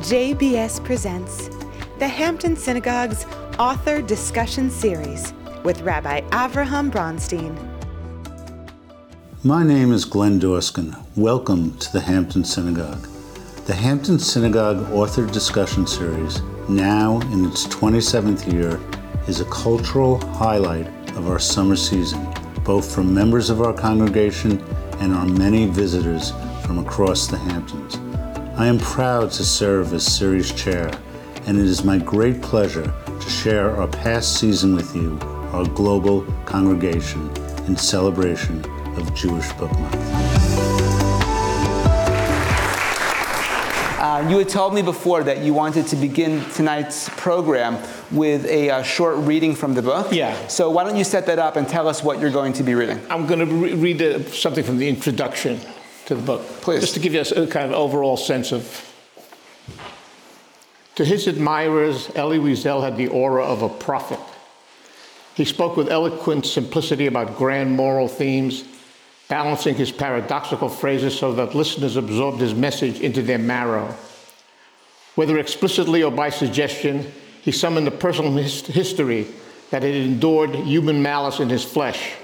JBS presents the Hampton Synagogue's Author Discussion Series with Rabbi Avraham Bronstein. My name is Glenn Dorskin. Welcome to the Hampton Synagogue. The Hampton Synagogue Author Discussion Series, now in its 27th year, is a cultural highlight of our summer season, both for members of our congregation and our many visitors from across the Hamptons. I am proud to serve as series chair, and it is my great pleasure to share our past season with you, our global congregation, in celebration of Jewish Book Month. Uh, you had told me before that you wanted to begin tonight's program with a uh, short reading from the book. Yeah. So why don't you set that up and tell us what you're going to be reading? I'm going to re- read uh, something from the introduction to the book. Please. Just to give you a, kind of overall sense of. To his admirers, Elie Wiesel had the aura of a prophet. He spoke with eloquent simplicity about grand moral themes, balancing his paradoxical phrases so that listeners absorbed his message into their marrow. Whether explicitly or by suggestion, he summoned the personal his- history that had endured human malice in his flesh.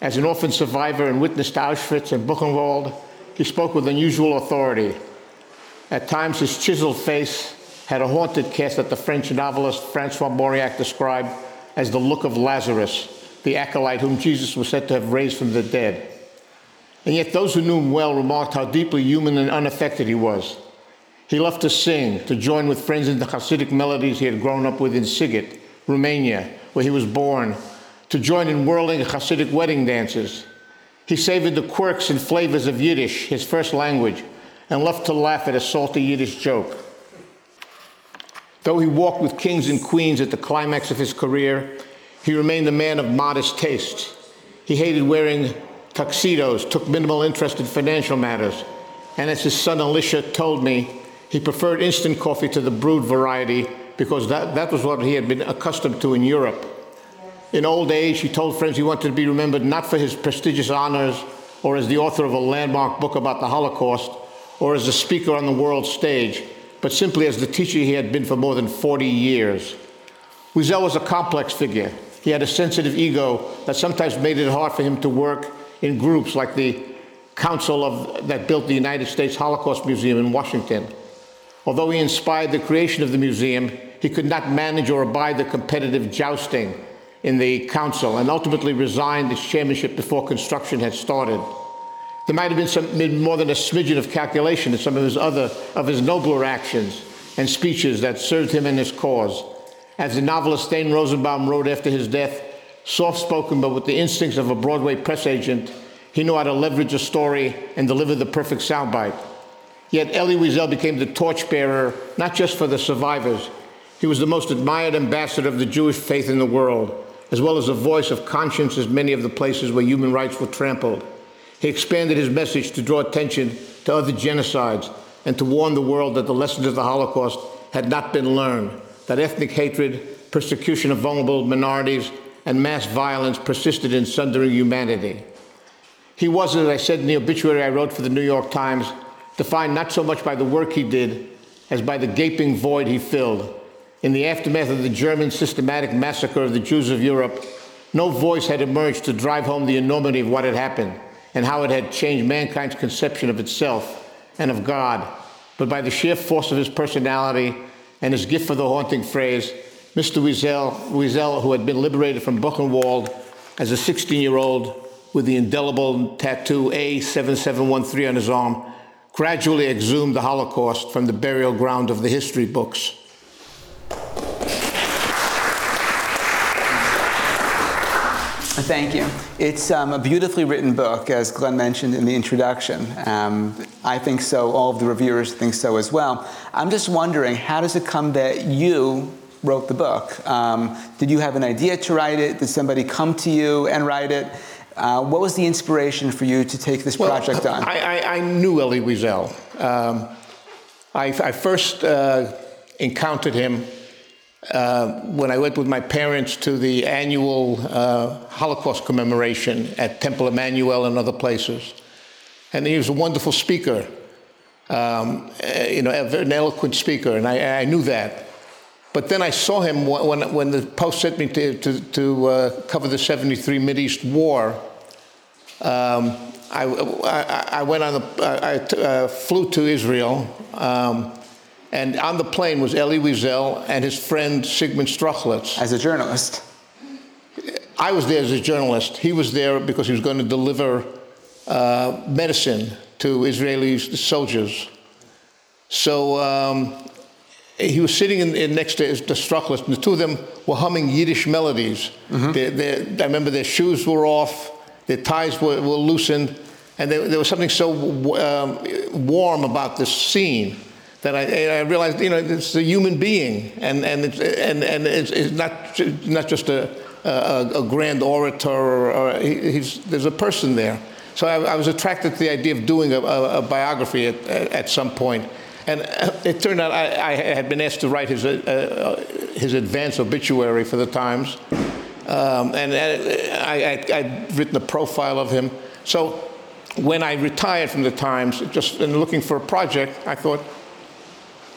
As an orphan survivor and witness to Auschwitz and Buchenwald, he spoke with unusual authority. At times, his chiseled face had a haunted cast that the French novelist Francois Mauriac described as the look of Lazarus, the acolyte whom Jesus was said to have raised from the dead. And yet, those who knew him well remarked how deeply human and unaffected he was. He loved to sing, to join with friends in the Hasidic melodies he had grown up with in Sighet, Romania, where he was born, to join in whirling Hasidic wedding dances. He savored the quirks and flavors of Yiddish, his first language, and loved to laugh at a salty Yiddish joke. Though he walked with kings and queens at the climax of his career, he remained a man of modest tastes. He hated wearing tuxedos, took minimal interest in financial matters, and as his son Elisha told me, he preferred instant coffee to the brewed variety because that, that was what he had been accustomed to in Europe. In old age, he told friends he wanted to be remembered not for his prestigious honors or as the author of a landmark book about the Holocaust or as a speaker on the world stage, but simply as the teacher he had been for more than 40 years. Wiesel was a complex figure. He had a sensitive ego that sometimes made it hard for him to work in groups like the council of, that built the United States Holocaust Museum in Washington. Although he inspired the creation of the museum, he could not manage or abide the competitive jousting in the council and ultimately resigned his chairmanship before construction had started. There might have been, some, more than a smidgen of calculation in some of his other of his nobler actions and speeches that served him and his cause. As the novelist Thane Rosenbaum wrote after his death, soft-spoken but with the instincts of a Broadway press agent, he knew how to leverage a story and deliver the perfect soundbite. Yet Elie Wiesel became the torchbearer not just for the survivors. He was the most admired ambassador of the Jewish faith in the world, as well as a voice of conscience as many of the places where human rights were trampled. He expanded his message to draw attention to other genocides and to warn the world that the lessons of the Holocaust had not been learned, that ethnic hatred, persecution of vulnerable minorities, and mass violence persisted in sundering humanity. He was, as I said in the obituary I wrote for the New York Times, defined not so much by the work he did as by the gaping void he filled. In the aftermath of the German systematic massacre of the Jews of Europe, no voice had emerged to drive home the enormity of what had happened and how it had changed mankind's conception of itself and of God. But by the sheer force of his personality and his gift for the haunting phrase, Mr. Wiesel, Wiesel who had been liberated from Buchenwald as a 16 year old with the indelible tattoo A7713 on his arm, gradually exhumed the Holocaust from the burial ground of the history books. Thank you. It's um, a beautifully written book, as Glenn mentioned in the introduction. Um, I think so. All of the reviewers think so as well. I'm just wondering, how does it come that you wrote the book? Um, did you have an idea to write it? Did somebody come to you and write it? Uh, what was the inspiration for you to take this project on? I, I, I knew Elie Wiesel. Um, I, I, first uh, encountered him uh, when I went with my parents to the annual uh, Holocaust commemoration at Temple Emmanuel and other places. And he was a wonderful speaker. um, uh, you know, an eloquent speaker, and I, I, knew that. But then I saw him when, when the Post sent me to, to, to uh, cover the 73 Mideast War. Um, I, I, I, went on the, I uh, flew to Israel, um, and on the plane was Elie Wiesel and his friend Sigmund Strochlitz. As a journalist? I was there as a journalist. He was there because he was going to deliver uh, medicine to Israeli soldiers. So um, he was sitting in, in next to the Strochlitz, and the two of them were humming Yiddish melodies. Mm-hmm. They, they, I remember their shoes were off, their ties were, were loosened, and there, there was something so um, warm about this scene that I, I, realized, you know, it's a human being, and and it's, and, and it's, it's not not just a, a, a grand orator, or, or there's a person there. So I, I, was attracted to the idea of doing a, a biography at, at, some point. And it turned out I, I had been asked to write his, uh, uh his advance obituary for the Times. Um, and uh, I, had written a profile of him. So when I retired from the Times, just in looking for a project, I thought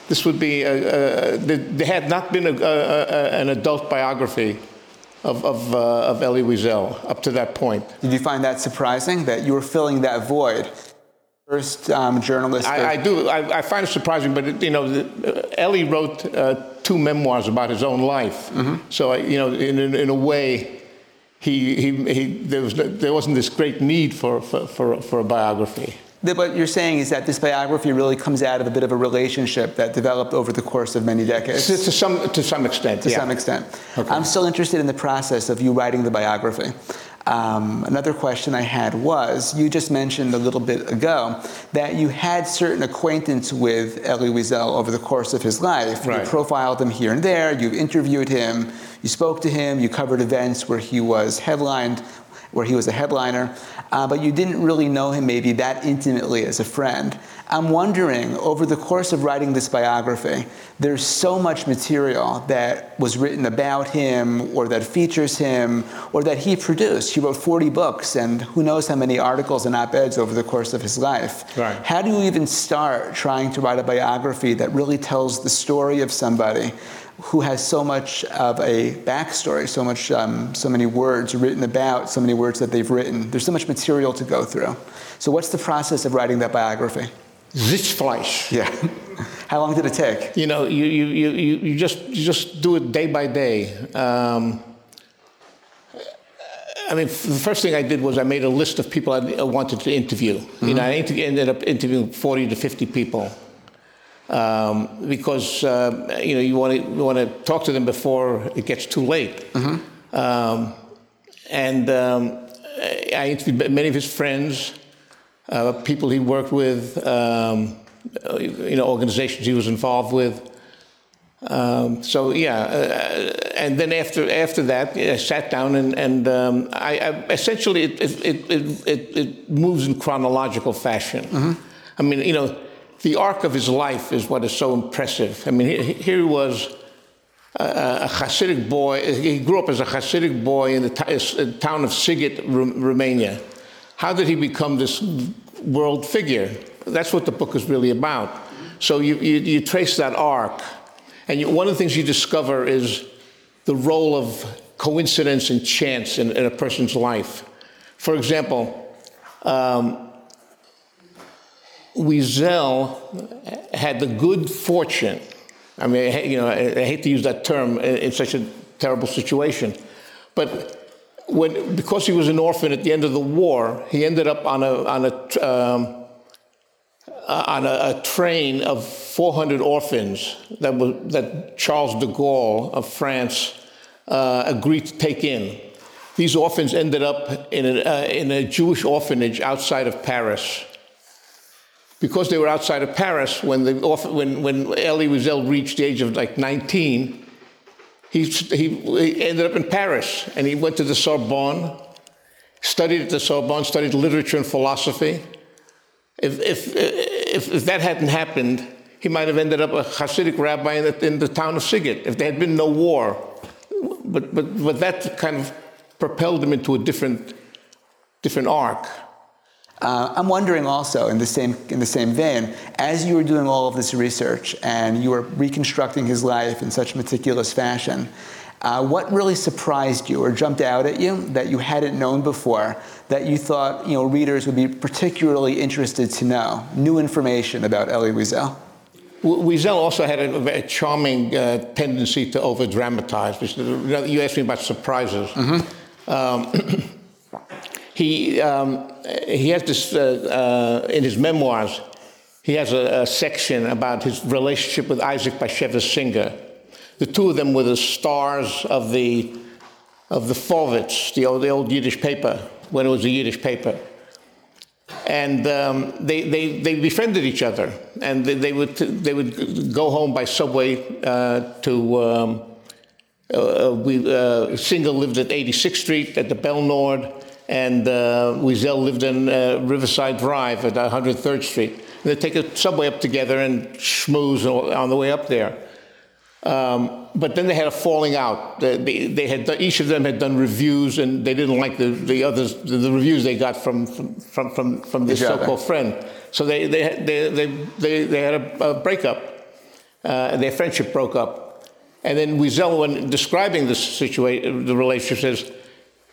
this would be, a, a, there had not been a, an adult biography of, of, uh, of Elie Wiesel up to that point. Did you find that surprising that you were filling that void? First um, journalist. I, I do. I, I, find it surprising, but it, you know, uh, Elie wrote uh, two memoirs about his own life. Mm-hmm. So you know, in, in, in, a way, he, he, he there was there wasn't this great need for for, for, for a biography what you're saying is that this biography really comes out of a bit of a relationship that developed over the course of many decades. To, to some, to some extent. To yeah. some extent. Okay. I'm still interested in the process of you writing the biography. Um, another question I had was you just mentioned a little bit ago that you had certain acquaintance with Elie Wiesel over the course of his life. Right. You profiled him here and there, you interviewed him, you spoke to him, you covered events where he was headlined where he was a headliner, uh, but you didn't really know him maybe that intimately as a friend. I'm wondering, over the course of writing this biography, there's so much material that was written about him or that features him or that he produced. He wrote 40 books and who knows how many articles and op eds over the course of his life. Right. How do you even start trying to write a biography that really tells the story of somebody who has so much of a backstory, so much, um, so many words written about, so many words that they've written. There's so much material to go through. So, what's the process of writing that biography? Sitzfleisch. Yeah. How long did it take? You know, you, you, you, you, just, you just do it day by day. Um, I mean, the first thing I did was I made a list of people I wanted to interview. Mm-hmm. You know, I ended up interviewing 40 to 50 people um, because uh, you know you want to you want to talk to them before it gets too late. Mm-hmm. Um, and um, I interviewed many of his friends, uh, people he worked with, um, you know, organizations he was involved with. Um, so yeah, uh, and then after after that, I sat down and and um, I, I, essentially it it, it it, it moves in chronological fashion. Mm-hmm. I mean, you know the arc of his life is what is so impressive. I mean, here he was a, Hasidic boy. He grew up as a Hasidic boy in the t- town of Sighet, Romania. How did he become this world figure? That's what the book is really about. So you, you, you trace that arc. And you, one of the things you discover is the role of coincidence and chance in, in a person's life. For example, um, Wiesel had the good fortune. I mean, you know, I hate to use that term in such a terrible situation, but when because he was an orphan at the end of the war, he ended up on a on a um, on a, a, train of 400 orphans that was that Charles de Gaulle of France uh, agreed to take in. These orphans ended up in uh, in a Jewish orphanage outside of Paris because they were outside of Paris, when, the, when, when Elie Wiesel reached the age of like 19, he, he, he ended up in Paris and he went to the Sorbonne, studied at the Sorbonne, studied literature and philosophy. If, if, if, if that hadn't happened, he might have ended up a Hasidic rabbi in the, in the town of Sighet if there had been no war. But, but, but that kind of propelled him into a different, different arc. Uh, I'm wondering also, in the same in the same vein, as you were doing all of this research and you were reconstructing his life in such meticulous fashion, uh, what really surprised you or jumped out at you that you hadn't known before that you thought you know readers would be particularly interested to know? New information about Elie Wiesel. Wiesel also had a, a charming uh, tendency to over dramatize. You asked me about surprises. Mm-hmm. Um, he, um, he has this, uh, uh, in his memoirs, he has a, a, section about his relationship with Isaac Bashevis Singer. The two of them were the stars of the, of the Vorwärts, the old, the old Yiddish paper, when it was a Yiddish paper. And um, they, they, they befriended each other, and they, they, would, they would go home by subway uh, to. Um, uh, we, uh, Singer lived at 86th Street at the Belnord, and uh, Wiesel lived in uh, Riverside Drive at 103rd Street. And they'd take a subway up together and schmooze on the way up there. Um, but then they had a falling out. They, they had each of them had done reviews, and they didn't like the, the others the, the reviews they got from from from from this so-called friend. So they they they they they, they had a, a breakup. Uh, their friendship broke up, and then Wiesel, when describing the situation, the relationship, says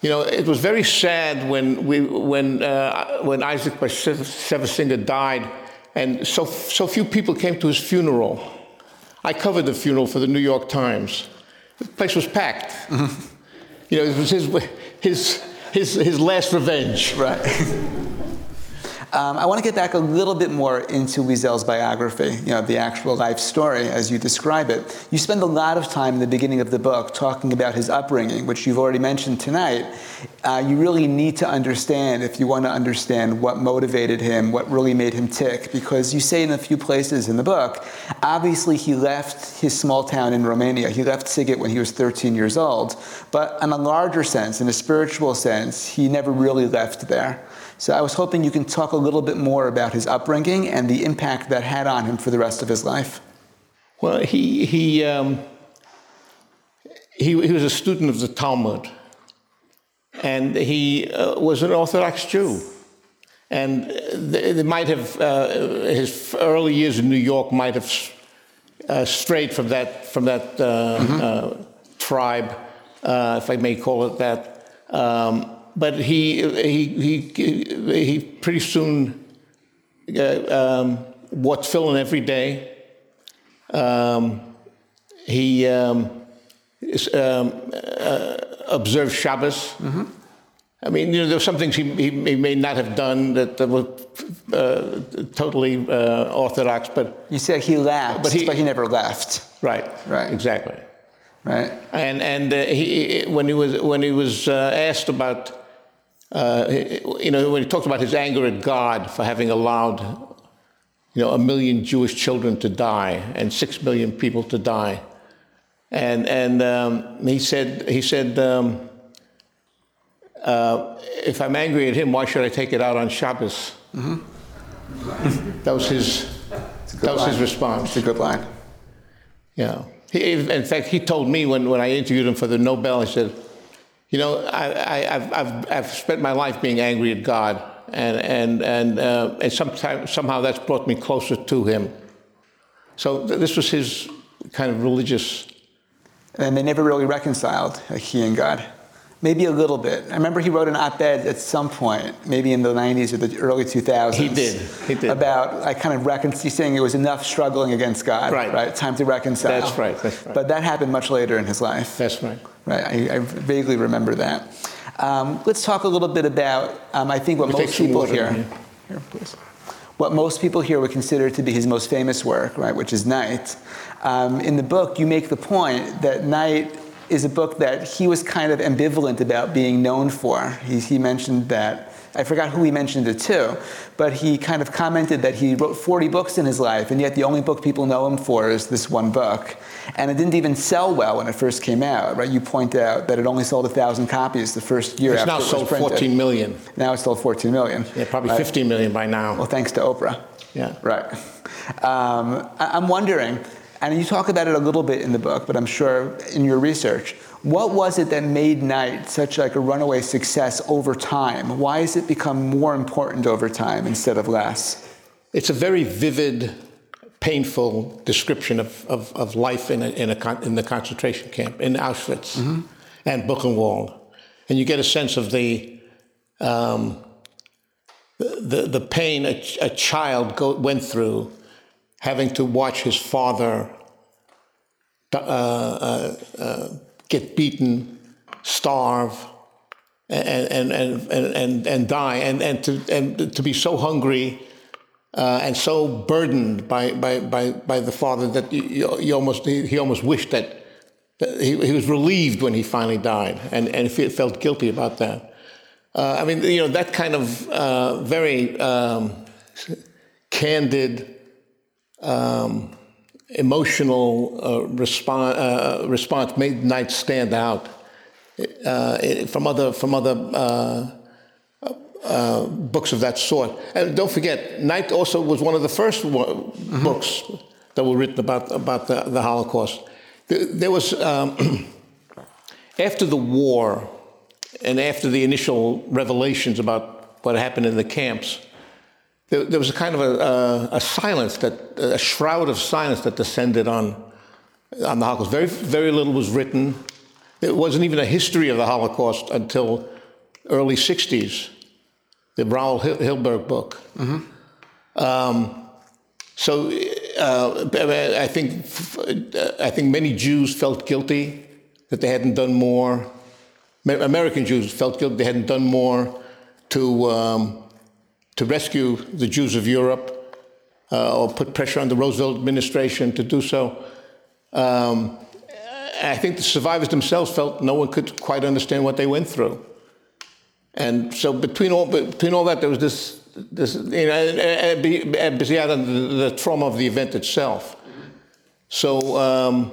you know, it was very sad when, we, when, uh, when Isaac Bashevis died, and so, so few people came to his funeral. I covered the funeral for the New York Times. The place was packed. Mm-hmm. You know, it was his, his, his, his last revenge. Right. Um, I want to get back a little bit more into Wiesel's biography, you know, the actual life story as you describe it. You spend a lot of time in the beginning of the book talking about his upbringing, which you've already mentioned tonight. Uh, you really need to understand if you want to understand what motivated him, what really made him tick, because you say in a few places in the book, obviously he left his small town in Romania. He left Sighet when he was 13 years old, but in a larger sense, in a spiritual sense, he never really left there. So I was hoping you can talk a little bit more about his upbringing and the impact that had on him for the rest of his life. Well, he, he, um, he, he, was a student of the Talmud, and he uh, was an Orthodox Jew. And they might have, uh, his early years in New York might have uh, strayed from that, from that uh, mm-hmm. Uh, tribe, uh, if I may call it that. Um, but he, he, he, he pretty soon uh, um, bought tefillin every day. Um, he um, um, uh, observed Shabbos. Mm-hmm. I mean, you know, there were some things he, he, he may not have done that, that were uh, totally uh, orthodox, but you said he laughed, but he, but he never left. Right. Right. Exactly. Right. And and uh, he when he was when he was uh, asked about uh, you know, when he talks about his anger at God for having allowed, you know, a million Jewish children to die and six million people to die, and and um, he said he said, um, uh, if I'm angry at him, why should I take it out on Shabbos? Mm-hmm. that was his. That was line. his response. It's a good line. Yeah. He, in fact, he told me when, when I interviewed him for the Nobel, he said, you know, I, have I've, I've spent my life being angry at God, and, and, and, uh, and sometimes, somehow that's brought me closer to Him. So th- this was his kind of religious. And they never really reconciled, like he and God. Maybe a little bit. I remember he wrote an op-ed at some point, maybe in the 90s or the early 2000s. He did. He did. About I kind of recon- saying it was enough struggling against God. Right. Right. Time to reconcile. That's right. That's right. But that happened much later in his life. That's right. Right. I, I vaguely remember that. Um, let's talk a little bit about. Um, I think what most people water, here. Here, please. What most people here would consider to be his most famous work, right, which is Night. Um, in the book, you make the point that Night is a book that he was kind of ambivalent about being known for. He, he mentioned that, I forgot who he mentioned it to, but he kind of commented that he wrote 40 books in his life, and yet the only book people know him for is this one book. And it didn't even sell well when it first came out, right? You point out that it only sold 1,000 copies the first year It's after now it was sold 14 million. Now it's sold 14 million. Yeah, probably right? 15 million by now. Well, thanks to Oprah. Yeah. Right. Um, I- I'm wondering, And you talk about it a little bit in the book, but I'm sure in your research. What was it that made Night such like a runaway success over time? Why has it become more important over time instead of less? It's a very vivid, painful description of, of, of life in, a, in, a, in the concentration camp in Auschwitz mm-hmm. and Buchenwald. And you get a sense of the, um, the, the pain a, a child go, went through having to watch his father uh, uh, uh, get beaten, starve, and, and, and, and, and die, and, and, to, and to be so hungry uh, and so burdened by, by, by, by the father that you, almost, he, he, almost wished that, that he, he, was relieved when he finally died and, and felt guilty about that. Uh, I mean, you know, that kind of uh, very um, candid, um, emotional uh, response, uh, response made Night stand out uh, from other from other uh, uh, books of that sort. And don't forget, Night also was one of the 1st mm-hmm. books that were written about about the, the Holocaust. There, there was um, after the war and after the initial revelations about what happened in the camps there, there was a kind of a, a, a, silence that a shroud of silence that descended on on the Holocaust. Very very little was written. There wasn't even a history of the Holocaust until early '60s, the Raul Hilberg book. Mm-hmm. Um, so uh, I think I think many Jews felt guilty that they hadn't done more. American Jews felt guilty they hadn't done more to um, to rescue the Jews of Europe uh, or put pressure on the Roosevelt administration to do so. Um, I think the survivors themselves felt no one could quite understand what they went through. And so between all, between all that, there was this, this you know, beyond the, the trauma of the event itself. So um,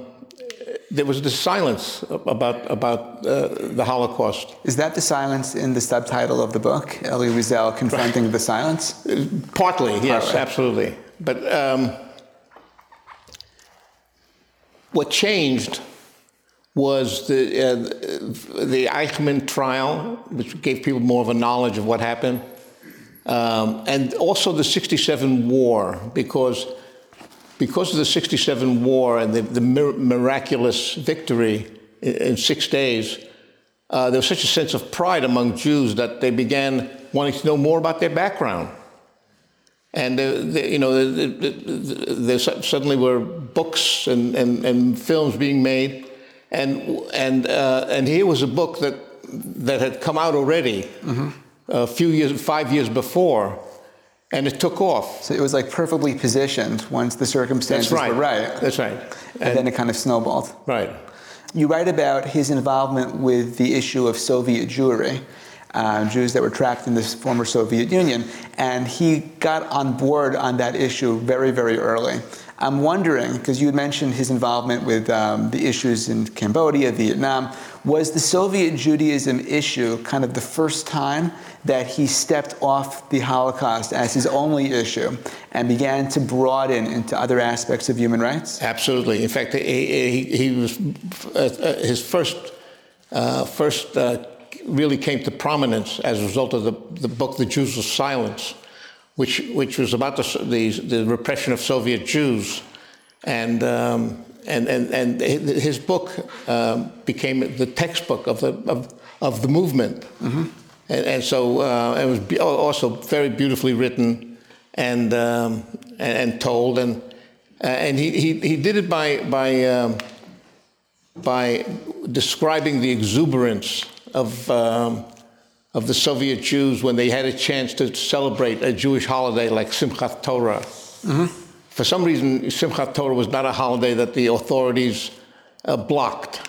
there was this silence about about uh, the Holocaust. Is that the silence in the subtitle of the book, Elie Wiesel confronting right. the silence? Partly, yes, Partly. absolutely. But um, what changed was the uh, the Eichmann trial, which gave people more of a knowledge of what happened, um, and also the '67 war, because because of the 67 war and the, the miraculous victory in, in six days, uh, there was such a sense of pride among Jews that they began wanting to know more about their background. And, uh, you know, there suddenly were books and, and, and films being made. And, and, uh, and here was a book that, that had come out already mm-hmm. a few years, five years before, and it took off. So it was like perfectly positioned once the circumstances right. were right. That's right. And, and, then it kind of snowballed. Right. You write about his involvement with the issue of Soviet Jewry, uh, Jews that were trapped in the former Soviet Union, and he got on board on that issue very, very early. I'm wondering, because you mentioned his involvement with um, the issues in Cambodia, Vietnam, was the Soviet Judaism issue kind of the first time that he stepped off the Holocaust as his only issue and began to broaden into other aspects of human rights? Absolutely. In fact, he, he, he was uh, uh, his first uh, first uh, really came to prominence as a result of the, the book "The Jews of Silence," which which was about the the, the repression of Soviet Jews, and. Um, and, and, and his book um, became the textbook of the, of, of the movement. Mm-hmm. And, and, so uh, it was also very beautifully written and, um, and, and, told. And, uh, and he, he, he did it by, by, um, by describing the exuberance of, um, of the Soviet Jews when they had a chance to celebrate a Jewish holiday like Simchat Torah. Mm-hmm for some reason, Simchat Torah was not a holiday that the authorities uh, blocked,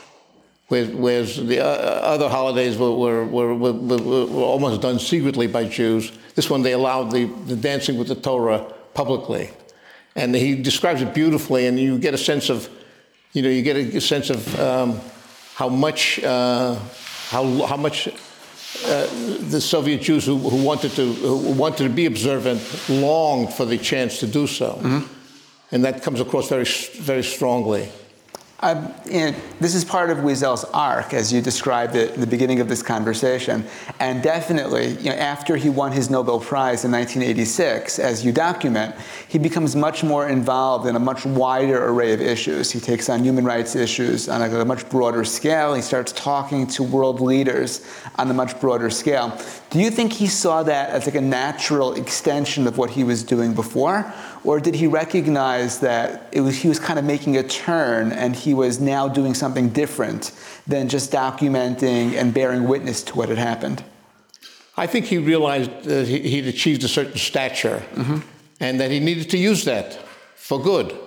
whereas the uh, other holidays were, were, were, were, almost done secretly by Jews. This one, they allowed the, the dancing with the Torah publicly. And he describes it beautifully, and you get a sense of, you know, you get a sense of um, how much, uh, how, how much uh, the Soviet Jews who, who, wanted to who wanted to be observant longed for the chance to do so. Mm-hmm. and that comes across very, very strongly. Know, this is part of Wiesel's arc, as you described it in the beginning of this conversation. And definitely, you know, after he won his Nobel Prize in 1986, as you document, he becomes much more involved in a much wider array of issues. He takes on human rights issues on a, a much broader scale. He starts talking to world leaders on a much broader scale. Do you think he saw that as like a natural extension of what he was doing before? Or did he recognize that it was, he was kind of making a turn and he was now doing something different than just documenting and bearing witness to what had happened? I think he realized that he'd achieved a certain stature mm-hmm. and that he needed to use that for good,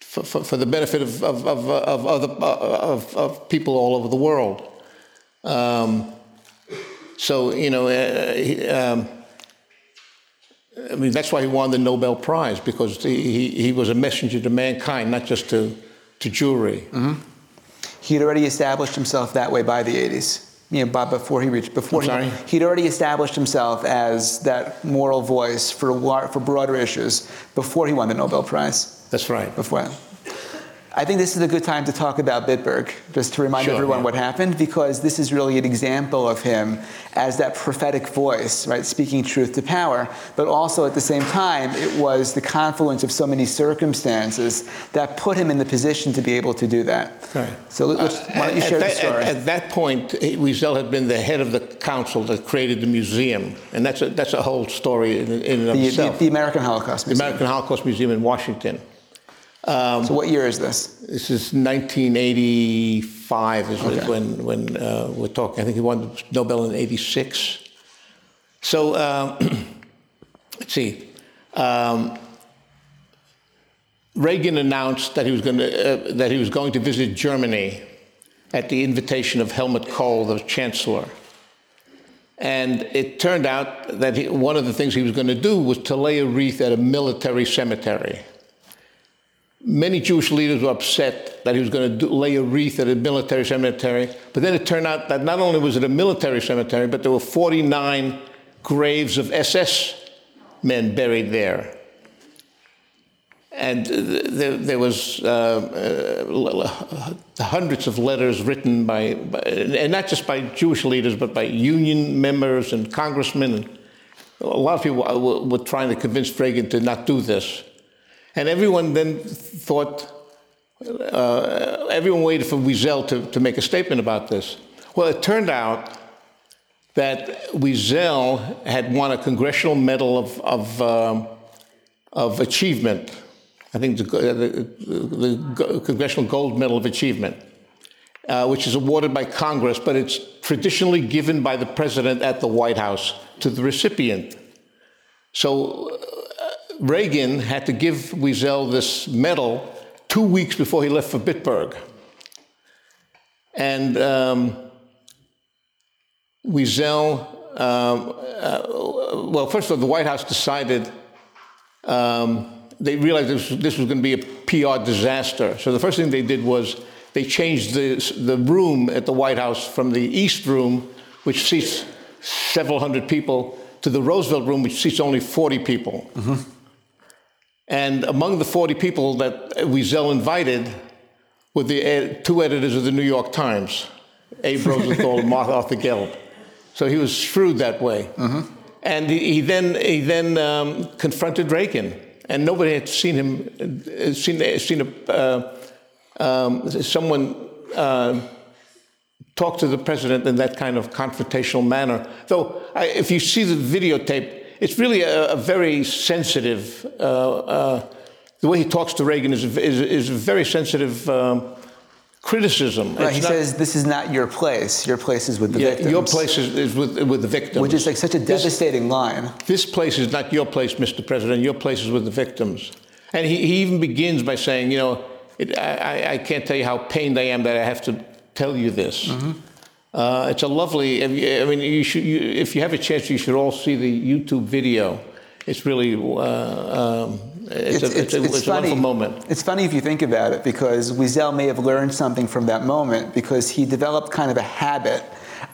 for, for, for the benefit of, of, of, of, other, of, of people all over the world. Um, so, you know, uh, he, um, I mean, that's why he won the Nobel Prize, because he, he was a messenger to mankind, not just to, to Jewry. Mm-hmm. He had already established himself that way by the 80s. You know, by, before he reached, before I'm he, he'd already established himself as that moral voice for for broader issues before he won the Nobel Prize. That's right. Before. I think this is a good time to talk about Bitburg, just to remind sure, everyone yeah. what happened, because this is really an example of him as that prophetic voice, right, speaking truth to power. But also at the same time, it was the confluence of so many circumstances that put him in the position to be able to do that. Right. So uh, why don't you share that, the story? At, at, that point, Wiesel had been the head of the council that created the museum, and that's a, that's a whole story in, in and of the, itself. The, the American Holocaust Museum. The American Holocaust Museum in Washington. Um, so what year is this? This is 1985 is okay. when, when uh, we're talking. I think he won the Nobel in 86. So um, let's see. Um, Reagan announced that he was going to uh, that he was going to visit Germany at the invitation of Helmut Kohl, the chancellor. And it turned out that he, one of the things he was going to do was to lay a wreath at a military cemetery. Many Jewish leaders were upset that he was going to do, lay a wreath at a military cemetery. But then it turned out that not only was it a military cemetery, but there were 49 graves of SS men buried there. And there, there was uh, uh, hundreds of letters written by, by, and not just by Jewish leaders, but by union members and congressmen. And a lot of people were, were trying to convince Reagan to not do this. And everyone then thought, uh, everyone waited for Wiesel to, to make a statement about this. Well, it turned out that Wiesel had won a Congressional Medal of, of, um, of Achievement. I think the, the, the, Congressional Gold Medal of Achievement, uh, which is awarded by Congress, but it's traditionally given by the president at the White House to the recipient. So Reagan had to give Wiesel this medal two weeks before he left for Bitburg. And um, Wiesel, um, uh, well, first of all, the White House decided um, they realized this, this was going to be a PR disaster. So the first thing they did was they changed the, the room at the White House from the East Room, which seats several hundred people, to the Roosevelt Room, which seats only 40 people. Mm-hmm. And among the 40 people that Wiesel invited were the two editors of the New York Times, Abe Rosenthal and Arthur Gelb. So he was shrewd that way. Mm-hmm. And he, he, then, he then um, confronted Reagan. And nobody had seen him, uh, seen, seen a, uh, um, someone uh, talk to the president in that kind of confrontational manner. Though, I, if you see the videotape, it's really a, a very sensitive. Uh, uh, the way he talks to Reagan is is, is very sensitive. Um, criticism. Right, he not, says this is not your place. Your place is with the yeah, victims. Your place is, is with, with the victims. Which is like such a devastating this, line. This place is not your place, Mr. President. Your place is with the victims. And he, he even begins by saying, you know, it, I, I can't tell you how pained I am that I have to tell you this. Mm-hmm. Uh, it's a lovely. I mean, you should. You, if you have a chance, you should all see the YouTube video. It's really. Uh, um, it's, it's, a, it's, a, it's, it's a wonderful moment. It's funny if you think about it, because Wiesel may have learned something from that moment, because he developed kind of a habit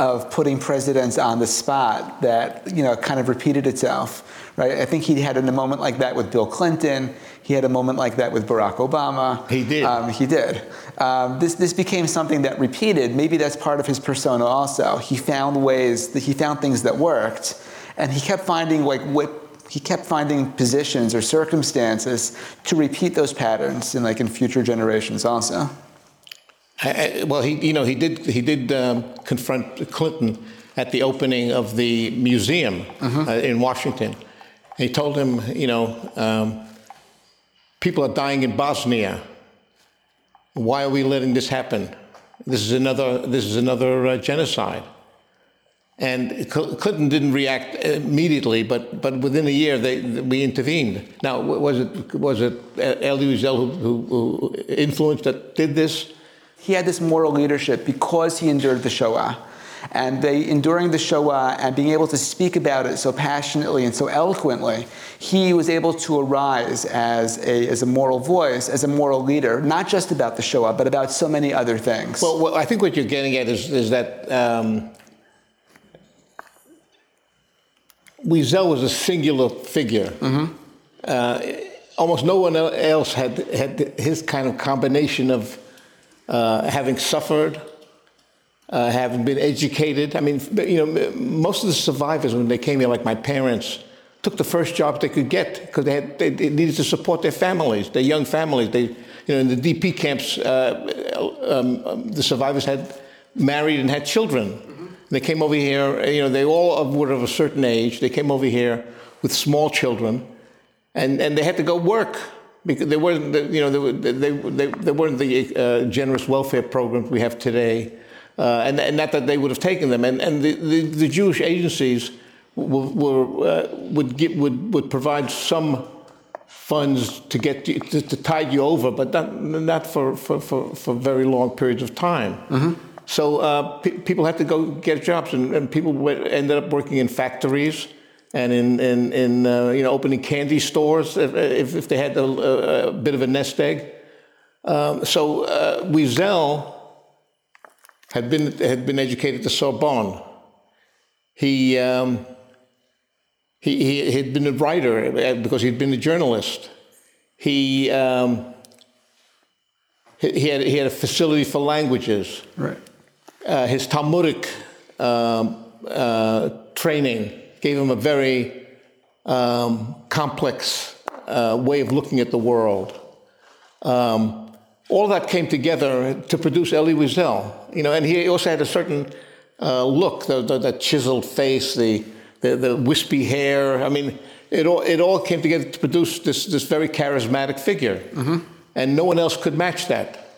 of putting presidents on the spot that you know kind of repeated itself, right? I think he had in a moment like that with Bill Clinton. He had a moment like that with Barack Obama. He did. Um, he did. Um, this this became something that repeated. Maybe that's part of his persona also. He found ways that he found things that worked, and he kept finding like what he kept finding positions or circumstances to repeat those patterns in like in future generations also. I, well, he you know he did he did um, confront Clinton at the opening of the museum uh, in Washington. He told him, you know, um, people are dying in Bosnia. Why are we letting this happen? This is another this is another uh, genocide. And Clinton didn't react immediately, but, but within a year they, we intervened. Now, was it was it Elie Wiesel who, who, who influenced that did this? He had this moral leadership because he endured the Shoah. And they, enduring the Shoah and being able to speak about it so passionately and so eloquently, he was able to arise as a, as a moral voice, as a moral leader, not just about the Shoah, but about so many other things. Well, well I think what you're getting at is, is that um, Wiesel was a singular figure. Mm-hmm. Uh, almost no one else had, had his kind of combination of uh, having suffered, uh, having been educated. I mean, you know, most of the survivors when they came here, like my parents, took the first job they could get because they, had, they, they, needed to support their families, their young families. They, you know, in the DP camps, uh, um, um, the survivors had married and had children. Mm-hmm. They came over here. You know, they all were of a certain age. They came over here with small children, and, and they had to go work because they weren't, you know, they, they, they, they weren't the uh, generous welfare programs we have today, uh, and, and, not that they would have taken them. And, and the, the, the Jewish agencies were, were uh, would, get, would, would provide some funds to get you, to, to, tide you over, but not, not for, for, for, for very long periods of time. Mm-hmm. So uh, pe- people had to go get jobs, and, and people ended up working in factories and in, in, in uh, you know, opening candy stores if, if, if they had a, a, a, bit of a nest egg. Um, so uh, Wiesel had been, had been educated at the Sorbonne. He, um, he, he had been a writer uh, because he'd been a journalist. He, um, he, had, he had a facility for languages. Right. Uh, his Talmudic um, uh, training gave him a very um, complex uh, way of looking at the world. Um, all that came together to produce Elie Wiesel, you know, and he also had a certain uh, look, the, the, the, chiseled face, the, the, the, wispy hair. I mean, it all, it all came together to produce this, this very charismatic figure. Mm-hmm. And no one else could match that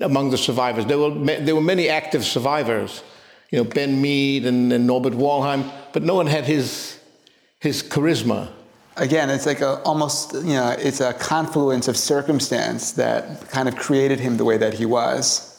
among the survivors. There were, there were many active survivors, you know, Ben Meed and, and Norbert Wollheim, but no one had his, his charisma. Again, it's like a, almost, you know, it's a confluence of circumstance that kind of created him the way that he was.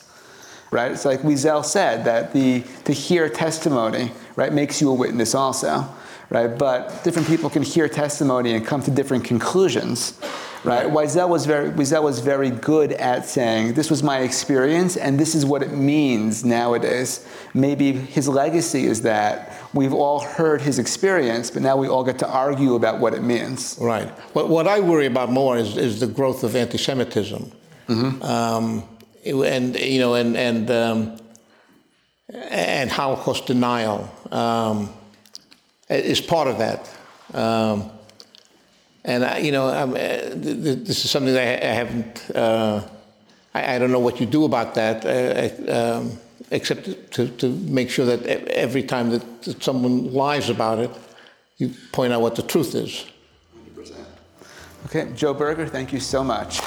Right? It's like Wiesel said that the to hear testimony, right, makes you a witness also. Right? But different people can hear testimony and come to different conclusions right? Wiesel was very Wiesel was very good at saying this was my experience and this is what it means nowadays. Maybe his legacy is that we've all heard his experience, but now we all get to argue about what it means. Right. What, what I worry about more is, is the growth of anti-Semitism, mm-hmm. um, and you know, and and um, and Holocaust denial um, is part of that. Um, and I, you know, uh, this is something that I, haven't. Uh, I, I, don't know what you do about that, uh, um, except to, to make sure that every time that, someone lies about it, you point out what the truth is. 100%. Okay, Joe Berger, thank you so much.